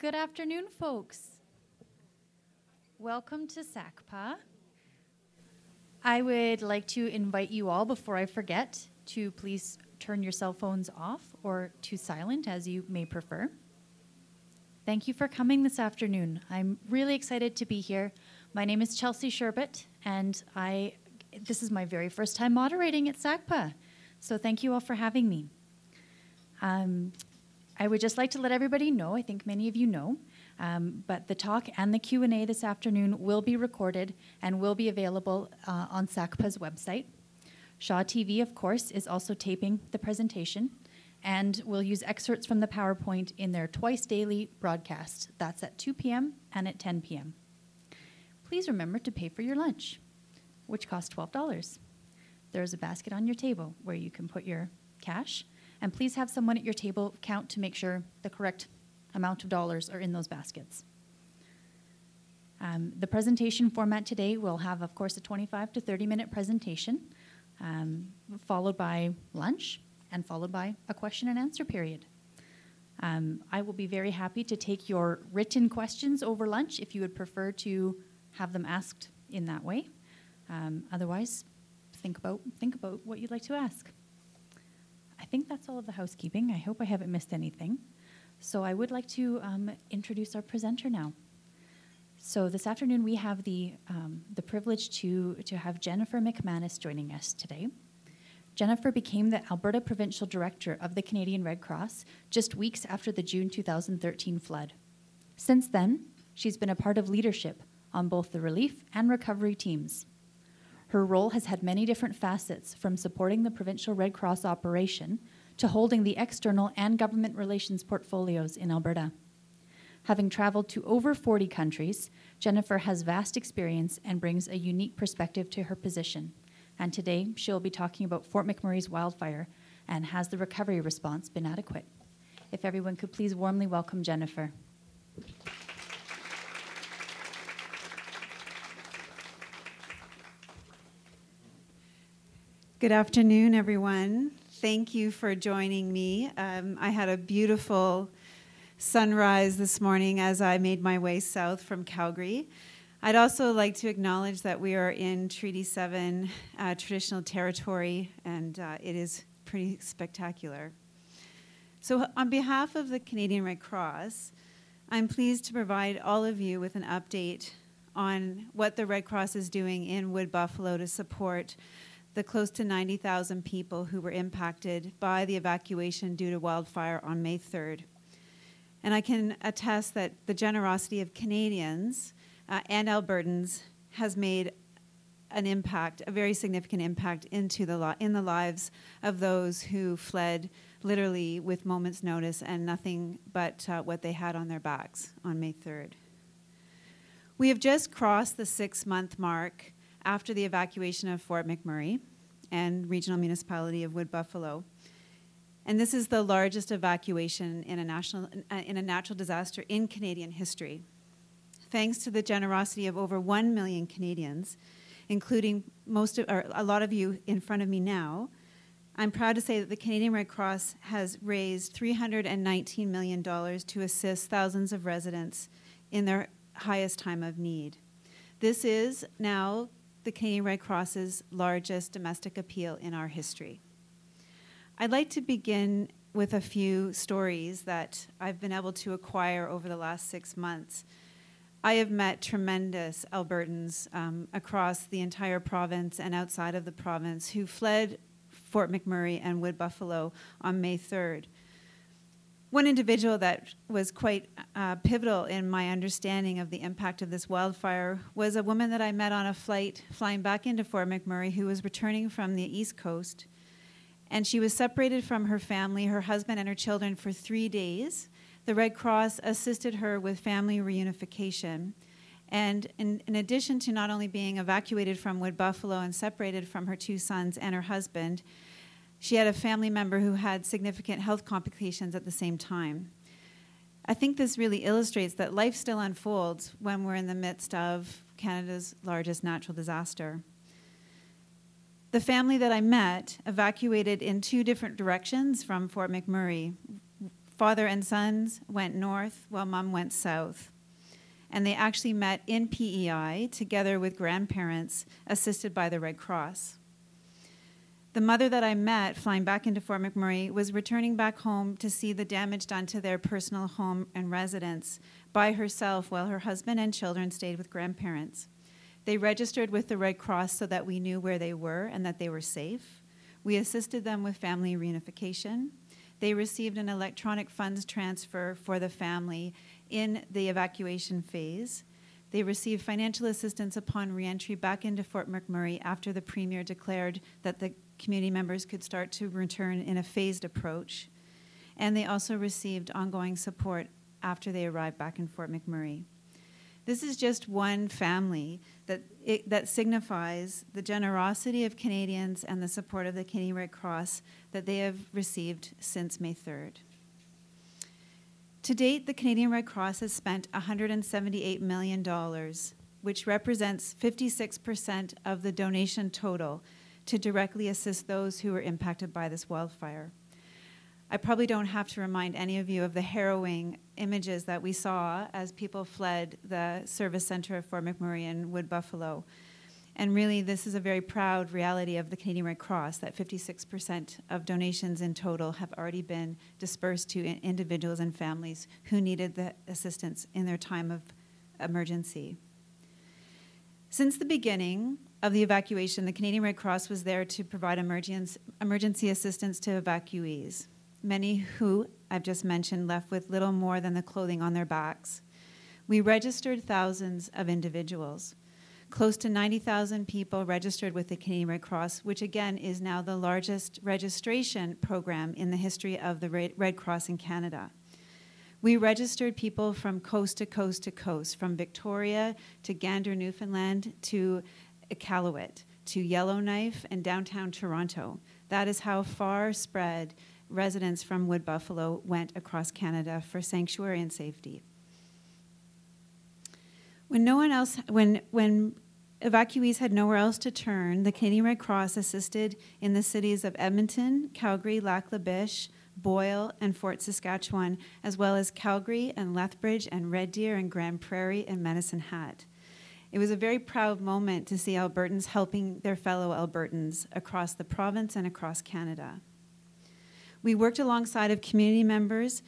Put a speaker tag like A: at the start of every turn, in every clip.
A: Good afternoon, folks. Welcome to SACPA. I would like to invite you all, before I forget, to please turn your cell phones off or to silent as you may prefer. Thank you for coming this afternoon. I'm really excited to be here. My name is Chelsea Sherbet, and I this is my very first time moderating at SACPA. So thank you all for having me. Um, I would just like to let everybody know, I think many of you know, um, but the talk and the Q&A this afternoon will be recorded and will be available uh, on SACPA's website. Shaw TV, of course, is also taping the presentation and will use excerpts from the PowerPoint in their twice daily broadcast. That's at 2 p.m. and at 10 p.m. Please remember to pay for your lunch, which costs $12. There's a basket on your table where you can put your cash and please have someone at your table count to make sure the correct amount of dollars are in those baskets. Um, the presentation format today will have, of course, a 25 to 30 minute presentation, um, followed by lunch, and followed by a question and answer period. Um, I will be very happy to take your written questions over lunch if you would prefer to have them asked in that way. Um, otherwise, think about, think about what you'd like to ask. I think that's all of the housekeeping. I hope I haven't missed anything. So I would like to um, introduce our presenter now. So this afternoon we have the, um, the privilege to, to have Jennifer McManus joining us today. Jennifer became the Alberta Provincial Director of the Canadian Red Cross just weeks after the June 2013 flood. Since then, she's been a part of leadership on both the relief and recovery teams. Her role has had many different facets, from supporting the Provincial Red Cross operation to holding the external and government relations portfolios in Alberta. Having traveled to over 40 countries, Jennifer has vast experience and brings a unique perspective to her position. And today, she'll be talking about Fort McMurray's wildfire and has the recovery response been adequate? If everyone could please warmly welcome Jennifer.
B: Good afternoon, everyone. Thank you for joining me. Um, I had a beautiful sunrise this morning as I made my way south from Calgary. I'd also like to acknowledge that we are in Treaty 7 uh, traditional territory, and uh, it is pretty spectacular. So, on behalf of the Canadian Red Cross, I'm pleased to provide all of you with an update on what the Red Cross is doing in Wood Buffalo to support the close to 90,000 people who were impacted by the evacuation due to wildfire on May 3rd. And I can attest that the generosity of Canadians uh, and Albertans has made an impact, a very significant impact into the in the lives of those who fled literally with moments' notice and nothing but uh, what they had on their backs on May 3rd. We have just crossed the six month mark after the evacuation of Fort McMurray and regional municipality of Wood Buffalo. And this is the largest evacuation in a, national, in a natural disaster in Canadian history. Thanks to the generosity of over 1 million Canadians, including most of, or a lot of you in front of me now, I'm proud to say that the Canadian Red Cross has raised $319 million to assist thousands of residents in their highest time of need. This is now the Canadian Red Cross's largest domestic appeal in our history. I'd like to begin with a few stories that I've been able to acquire over the last six months. I have met tremendous Albertans um, across the entire province and outside of the province who fled Fort McMurray and Wood Buffalo on May 3rd. One individual that was quite uh, pivotal in my understanding of the impact of this wildfire was a woman that I met on a flight flying back into Fort McMurray who was returning from the East Coast. And she was separated from her family, her husband, and her children for three days. The Red Cross assisted her with family reunification. And in, in, addition to not only being evacuated from Wood Buffalo and separated from her two sons and her husband, she had a family member who had significant health complications at the same time. I think this really illustrates that life still unfolds when we're in the midst of Canada's largest natural disaster. The family that I met evacuated in two different directions from Fort McMurray. father and sons went north while mom went south. And they actually met in PEI together with grandparents assisted by the Red Cross. The mother that I met flying back into Fort McMurray was returning back home to see the damage done to their personal home and residence by herself while her husband and children stayed with grandparents. They registered with the Red Cross so that we knew where they were and that they were safe. We assisted them with family reunification. They received an electronic funds transfer for the family in the evacuation phase. They received financial assistance upon reentry back into Fort McMurray after the Premier declared that the community members could start to return in a phased approach. And they also received ongoing support after they arrived back in Fort McMurray. This is just one family that, it, that signifies the generosity of Canadians and the support of the Canadian Red Cross that they have received since May 3rd. To date, the Canadian Red Cross has spent $178 million, which represents 56% of the donation total to directly assist those who were impacted by this wildfire. I probably don't have to remind any of you of the harrowing images that we saw as people fled the service center of Fort McMurray and Wood Buffalo. And really, this is a very proud reality of the Canadian Red Cross that 56% of donations in total have already been dispersed to individuals and families who needed the assistance in their time of emergency. Since the beginning of the evacuation, the Canadian Red Cross was there to provide emergency assistance to evacuees many who I've just mentioned left with little more than the clothing on their backs. We registered thousands of individuals. Close to 90,000 people registered with the Canadian Red Cross, which again is now the largest registration program in the history of the Red Cross in Canada. We registered people from coast to coast to coast, from Victoria to Gander, Newfoundland to Iqaluit to Yellowknife and downtown Toronto. That is how far spread residents from Wood Buffalo went across Canada for sanctuary and safety. When no one else, when, when evacuees had nowhere else to turn, the Canadian Red Cross assisted in the cities of Edmonton, Calgary, Lac La Biche, Boyle, and Fort Saskatchewan, as well as Calgary and Lethbridge and Red Deer and Grande Prairie and Medicine Hat. It was a very proud moment to see Albertans helping their fellow Albertans across the province and across Canada. We worked alongside of community members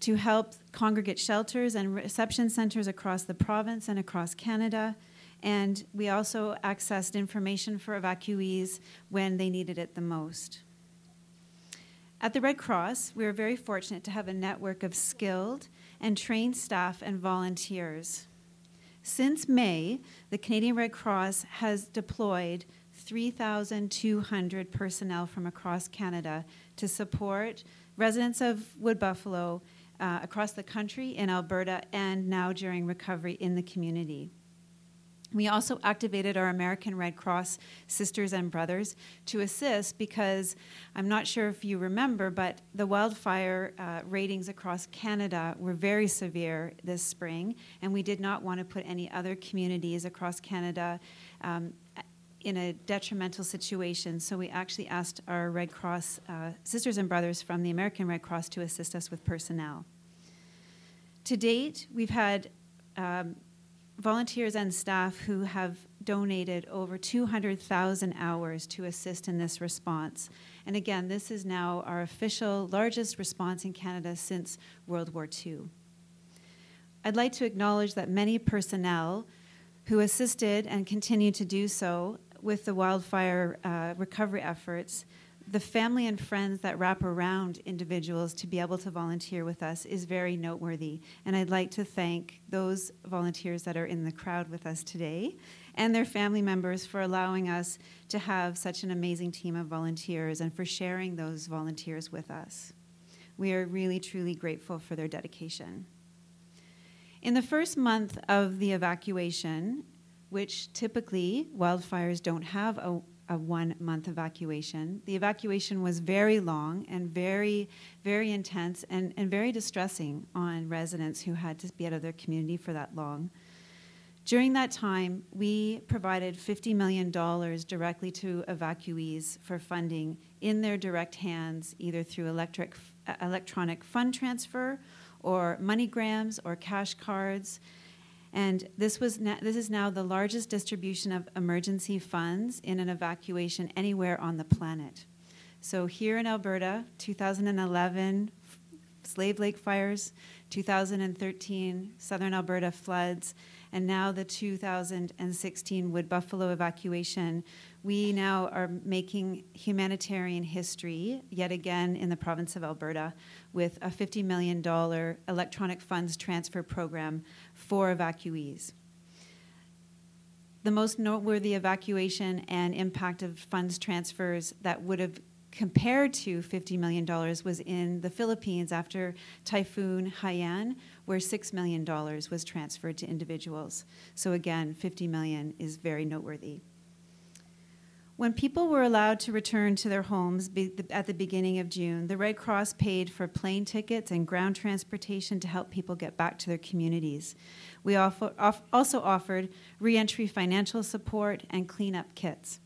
B: to help congregate shelters and reception centers across the province and across Canada. And we also accessed information for evacuees when they needed it the most. At the Red Cross, we are very fortunate to have a network of skilled and trained staff and volunteers. Since May, the Canadian Red Cross has deployed 3,200 personnel from across Canada to support residents of Wood Buffalo uh, across the country in Alberta and now during recovery in the community. We also activated our American Red Cross sisters and brothers to assist because I'm not sure if you remember, but the wildfire uh, ratings across Canada were very severe this spring, and we did not want to put any other communities across Canada um, in a detrimental situation. So we actually asked our Red Cross uh, sisters and brothers from the American Red Cross to assist us with personnel. To date, we've had um, volunteers and staff who have donated over 200,000 hours to assist in this response. And again, this is now our official largest response in Canada since World War II. I'd like to acknowledge that many personnel who assisted and continue to do so with the wildfire uh, recovery efforts, the family and friends that wrap around individuals to be able to volunteer with us is very noteworthy. And I'd like to thank those volunteers that are in the crowd with us today and their family members for allowing us to have such an amazing team of volunteers and for sharing those volunteers with us. We are really, truly grateful for their dedication. In the first month of the evacuation, which typically wildfires don't have a, a one month evacuation. The evacuation was very long and very, very intense and, and very distressing on residents who had to be out of their community for that long. During that time, we provided $50 million directly to evacuees for funding in their direct hands, either through electric electronic fund transfer or MoneyGrams or cash cards. And this, was na- this is now the largest distribution of emergency funds in an evacuation anywhere on the planet. So here in Alberta, 2011 Slave Lake fires, 2013 Southern Alberta floods, and now the 2016 Wood Buffalo evacuation, we now are making humanitarian history yet again in the province of Alberta with a $50 million electronic funds transfer program for evacuees. The most noteworthy evacuation and impact of funds transfers that would have compared to $50 million was in the Philippines after Typhoon Haiyan, where $6 million was transferred to individuals. So again, 50 million is very noteworthy. When people were allowed to return to their homes at the beginning of June, the Red Cross paid for plane tickets and ground transportation to help people get back to their communities. We also offered reentry financial support and cleanup kits.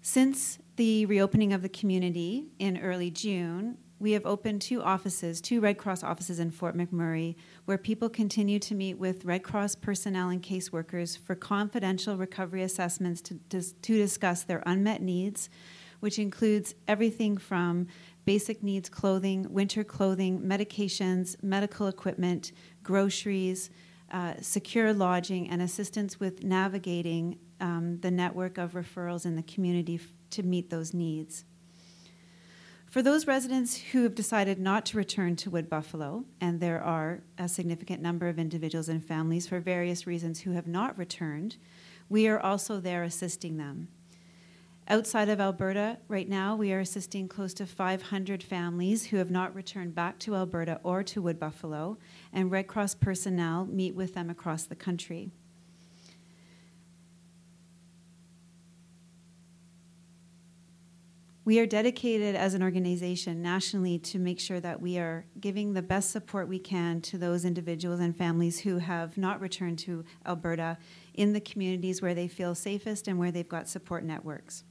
B: Since the reopening of the community in early June, we have opened two offices, two Red Cross offices in Fort McMurray, where people continue to meet with Red Cross personnel and caseworkers for confidential recovery assessments to, to, to discuss their unmet needs, which includes everything from basic needs clothing, winter clothing, medications, medical equipment, groceries, uh, secure lodging, and assistance with navigating um, the network of referrals in the community f- to meet those needs. For those residents who have decided not to return to Wood Buffalo, and there are a significant number of individuals and families for various reasons who have not returned, we are also there assisting them. Outside of Alberta, right now, we are assisting close to 500 families who have not returned back to Alberta or to Wood Buffalo, and Red Cross personnel meet with them across the country. We are dedicated as an organization nationally to make sure that we are giving the best support we can to those individuals and families who have not returned to Alberta in the communities where they feel safest and where they've got support networks.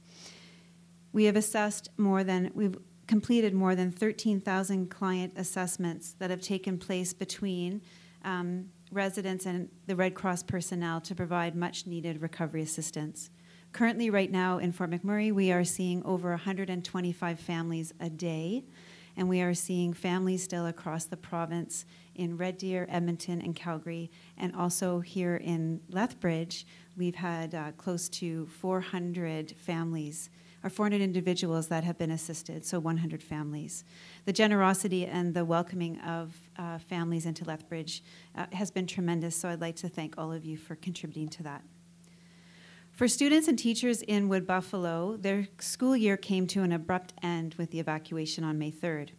B: We have assessed more than, we've completed more than 13,000 client assessments that have taken place between um, residents and the Red Cross personnel to provide much needed recovery assistance. Currently, right now in Fort McMurray, we are seeing over 125 families a day, and we are seeing families still across the province in Red Deer, Edmonton, and Calgary, and also here in Lethbridge. We've had uh, close to 400 families or 400 individuals that have been assisted, so 100 families. The generosity and the welcoming of uh, families into Lethbridge uh, has been tremendous, so I'd like to thank all of you for contributing to that. For students and teachers in Wood Buffalo, their school year came to an abrupt end with the evacuation on May 3rd.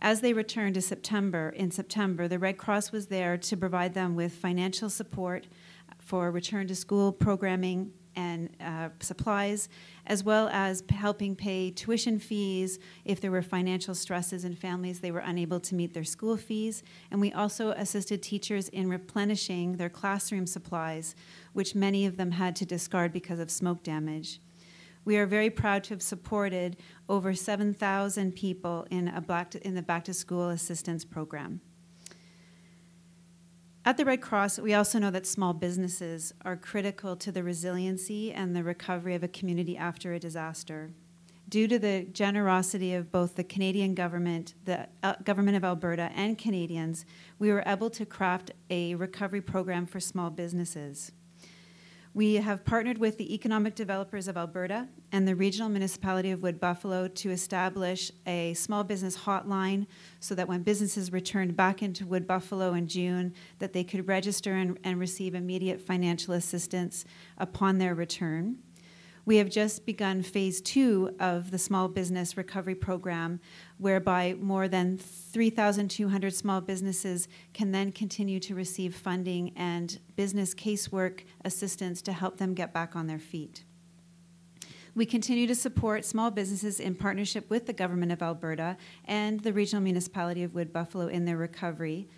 B: As they returned to September, in September, the Red Cross was there to provide them with financial support for return to school programming and uh, supplies, as well as helping pay tuition fees if there were financial stresses in families they were unable to meet their school fees. And we also assisted teachers in replenishing their classroom supplies, which many of them had to discard because of smoke damage. We are very proud to have supported over 7,000 people in, a black in the Back to School Assistance Program. At the Red Cross, we also know that small businesses are critical to the resiliency and the recovery of a community after a disaster. Due to the generosity of both the Canadian government, the uh, government of Alberta, and Canadians, we were able to craft a recovery program for small businesses. We have partnered with the Economic Developers of Alberta and the Regional Municipality of Wood Buffalo to establish a small business hotline so that when businesses returned back into Wood Buffalo in June that they could register and, and receive immediate financial assistance upon their return. We have just begun phase two of the Small Business Recovery Program, whereby more than 3,200 small businesses can then continue to receive funding and business casework assistance to help them get back on their feet. We continue to support small businesses in partnership with the Government of Alberta and the Regional Municipality of Wood Buffalo in their recovery.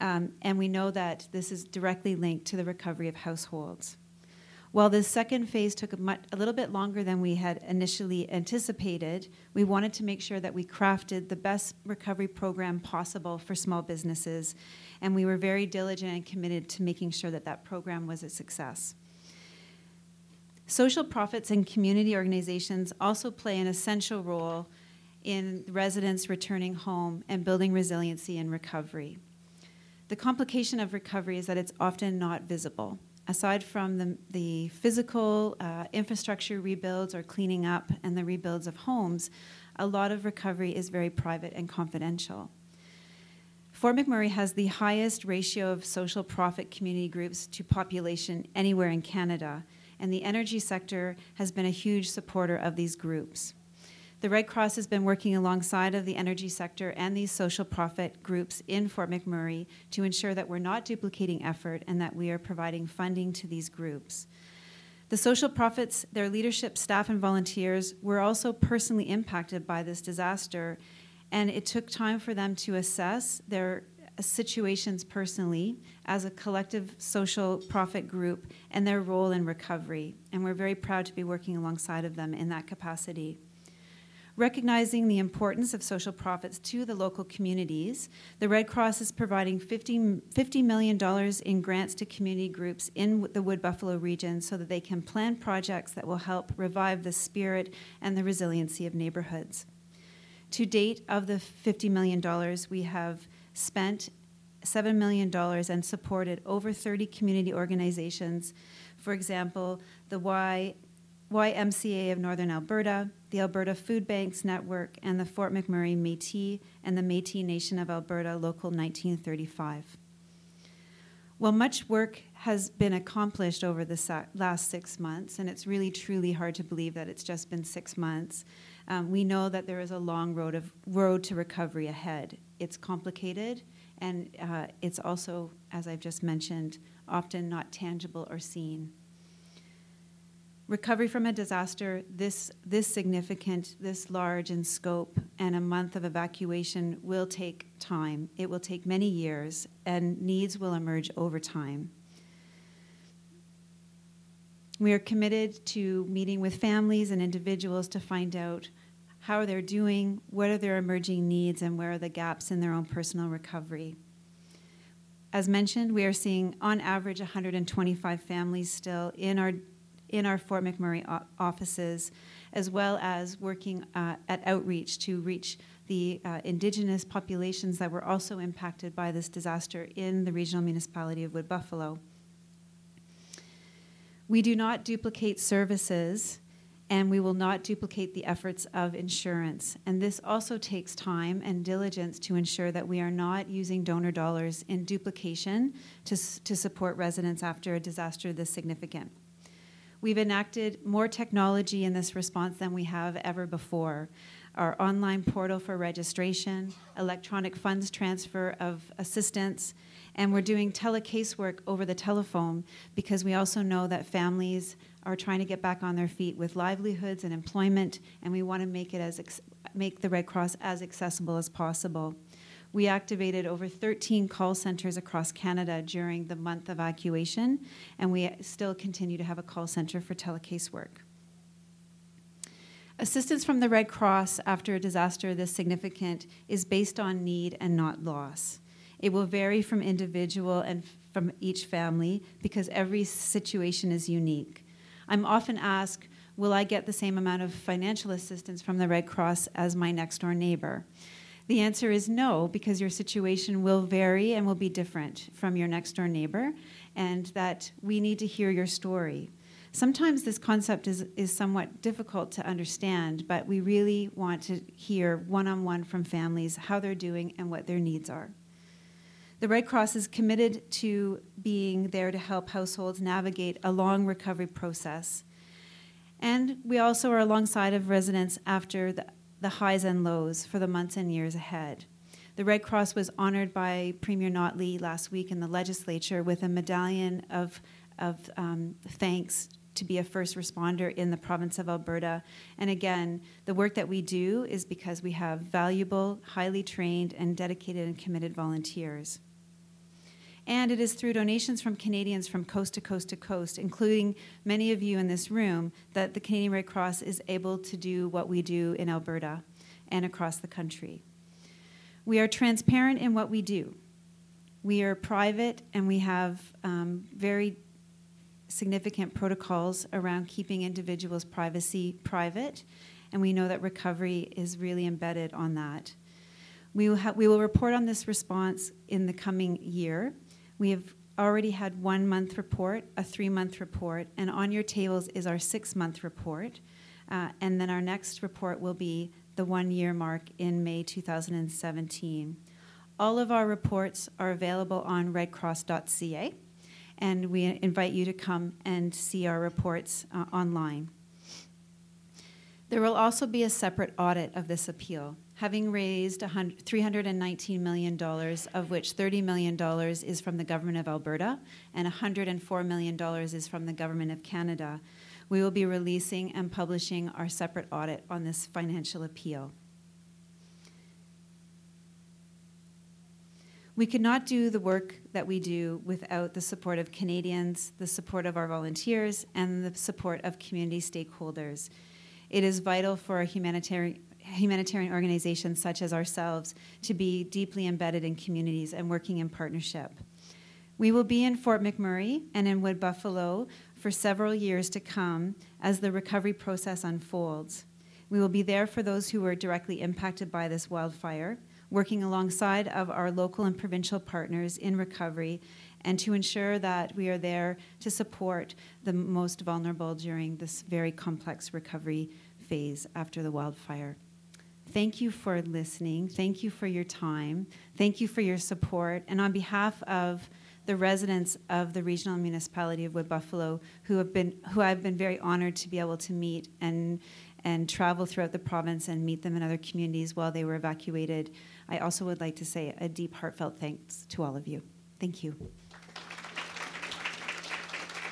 B: Um, and we know that this is directly linked to the recovery of households. While this second phase took a, much, a little bit longer than we had initially anticipated, we wanted to make sure that we crafted the best recovery program possible for small businesses, and we were very diligent and committed to making sure that that program was a success. Social profits and community organizations also play an essential role in residents returning home and building resiliency and recovery. The complication of recovery is that it's often not visible aside from the, the physical uh, infrastructure rebuilds or cleaning up and the rebuilds of homes, a lot of recovery is very private and confidential. Fort McMurray has the highest ratio of social profit community groups to population anywhere in Canada, and the energy sector has been a huge supporter of these groups. The Red Cross has been working alongside of the energy sector and these social profit groups in Fort McMurray to ensure that we're not duplicating effort and that we are providing funding to these groups. The social profits, their leadership, staff, and volunteers were also personally impacted by this disaster, and it took time for them to assess their situations personally as a collective social profit group and their role in recovery. And we're very proud to be working alongside of them in that capacity. Recognizing the importance of social profits to the local communities, the Red Cross is providing $50, $50 million in grants to community groups in the Wood Buffalo region so that they can plan projects that will help revive the spirit and the resiliency of neighborhoods. To date, of the $50 million, we have spent $7 million and supported over 30 community organizations. For example, the Y YMCA of Northern Alberta, the Alberta Food Banks Network, and the Fort McMurray Métis and the Métis Nation of Alberta Local 1935. While much work has been accomplished over the last six months, and it's really truly hard to believe that it's just been six months. Um, we know that there is a long road of road to recovery ahead. It's complicated, and uh, it's also, as I've just mentioned, often not tangible or seen recovery from a disaster this this significant this large in scope and a month of evacuation will take time. It will take many years and needs will emerge over time. We are committed to meeting with families and individuals to find out how they're doing what are their emerging needs and where are the gaps in their own personal recovery. As mentioned, we are seeing on average 125 families still in our in our Fort McMurray offices, as well as working uh, at outreach to reach the uh, indigenous populations that were also impacted by this disaster in the regional municipality of Wood Buffalo. We do not duplicate services and we will not duplicate the efforts of insurance. And this also takes time and diligence to ensure that we are not using donor dollars in duplication to, to support residents after a disaster this significant. We've enacted more technology in this response than we have ever before. Our online portal for registration, electronic funds transfer of assistance, and we're doing telecasework over the telephone because we also know that families are trying to get back on their feet with livelihoods and employment, and we want to make it as make the Red Cross as accessible as possible. We activated over 13 call centers across Canada during the month of evacuation, and we still continue to have a call center for telecase work. Assistance from the Red Cross after a disaster this significant is based on need and not loss. It will vary from individual and from each family because every situation is unique. I'm often asked, Will I get the same amount of financial assistance from the Red Cross as my next door neighbor? The answer is no, because your situation will vary and will be different from your next door neighbor, and that we need to hear your story. Sometimes this concept is, is somewhat difficult to understand, but we really want to hear one on one from families how they're doing and what their needs are. The Red Cross is committed to being there to help households navigate a long recovery process. And we also are alongside of residents after the the highs and lows for the months and years ahead. The Red Cross was honored by Premier Notley last week in the legislature with a medallion of, of um, thanks to be a first responder in the province of Alberta. And again, the work that we do is because we have valuable, highly trained, and dedicated and committed volunteers. And it is through donations from Canadians from coast to coast to coast, including many of you in this room, that the Canadian Red Cross is able to do what we do in Alberta and across the country. We are transparent in what we do. We are private and we have um, very significant protocols around keeping individuals' privacy private, and we know that recovery is really embedded on that. We will, ha- we will report on this response in the coming year. We have already had one month report, a three month report, and on your tables is our six month report. Uh, and then our next report will be the one year mark in May 2017. All of our reports are available on redcross.ca, and we invite you to come and see our reports uh, online. There will also be a separate audit of this appeal. Having raised $319 million, of which $30 million is from the Government of Alberta and $104 million is from the Government of Canada, we will be releasing and publishing our separate audit on this financial appeal. We could not do the work that we do without the support of Canadians, the support of our volunteers, and the support of community stakeholders. It is vital for a humanitarian, humanitarian organizations such as ourselves to be deeply embedded in communities and working in partnership. We will be in Fort McMurray and in Wood Buffalo for several years to come as the recovery process unfolds. We will be there for those who were directly impacted by this wildfire, working alongside of our local and provincial partners in recovery and to ensure that we are there to support the most vulnerable during this very complex recovery phase after the wildfire. Thank you for listening. Thank you for your time. Thank you for your support. And on behalf of the residents of the regional municipality of Wood Buffalo, who have been, who I've been very honored to be able to meet and and travel throughout the province and meet them in other communities while they were evacuated. I also would like to say a deep, heartfelt thanks to all of you. Thank you.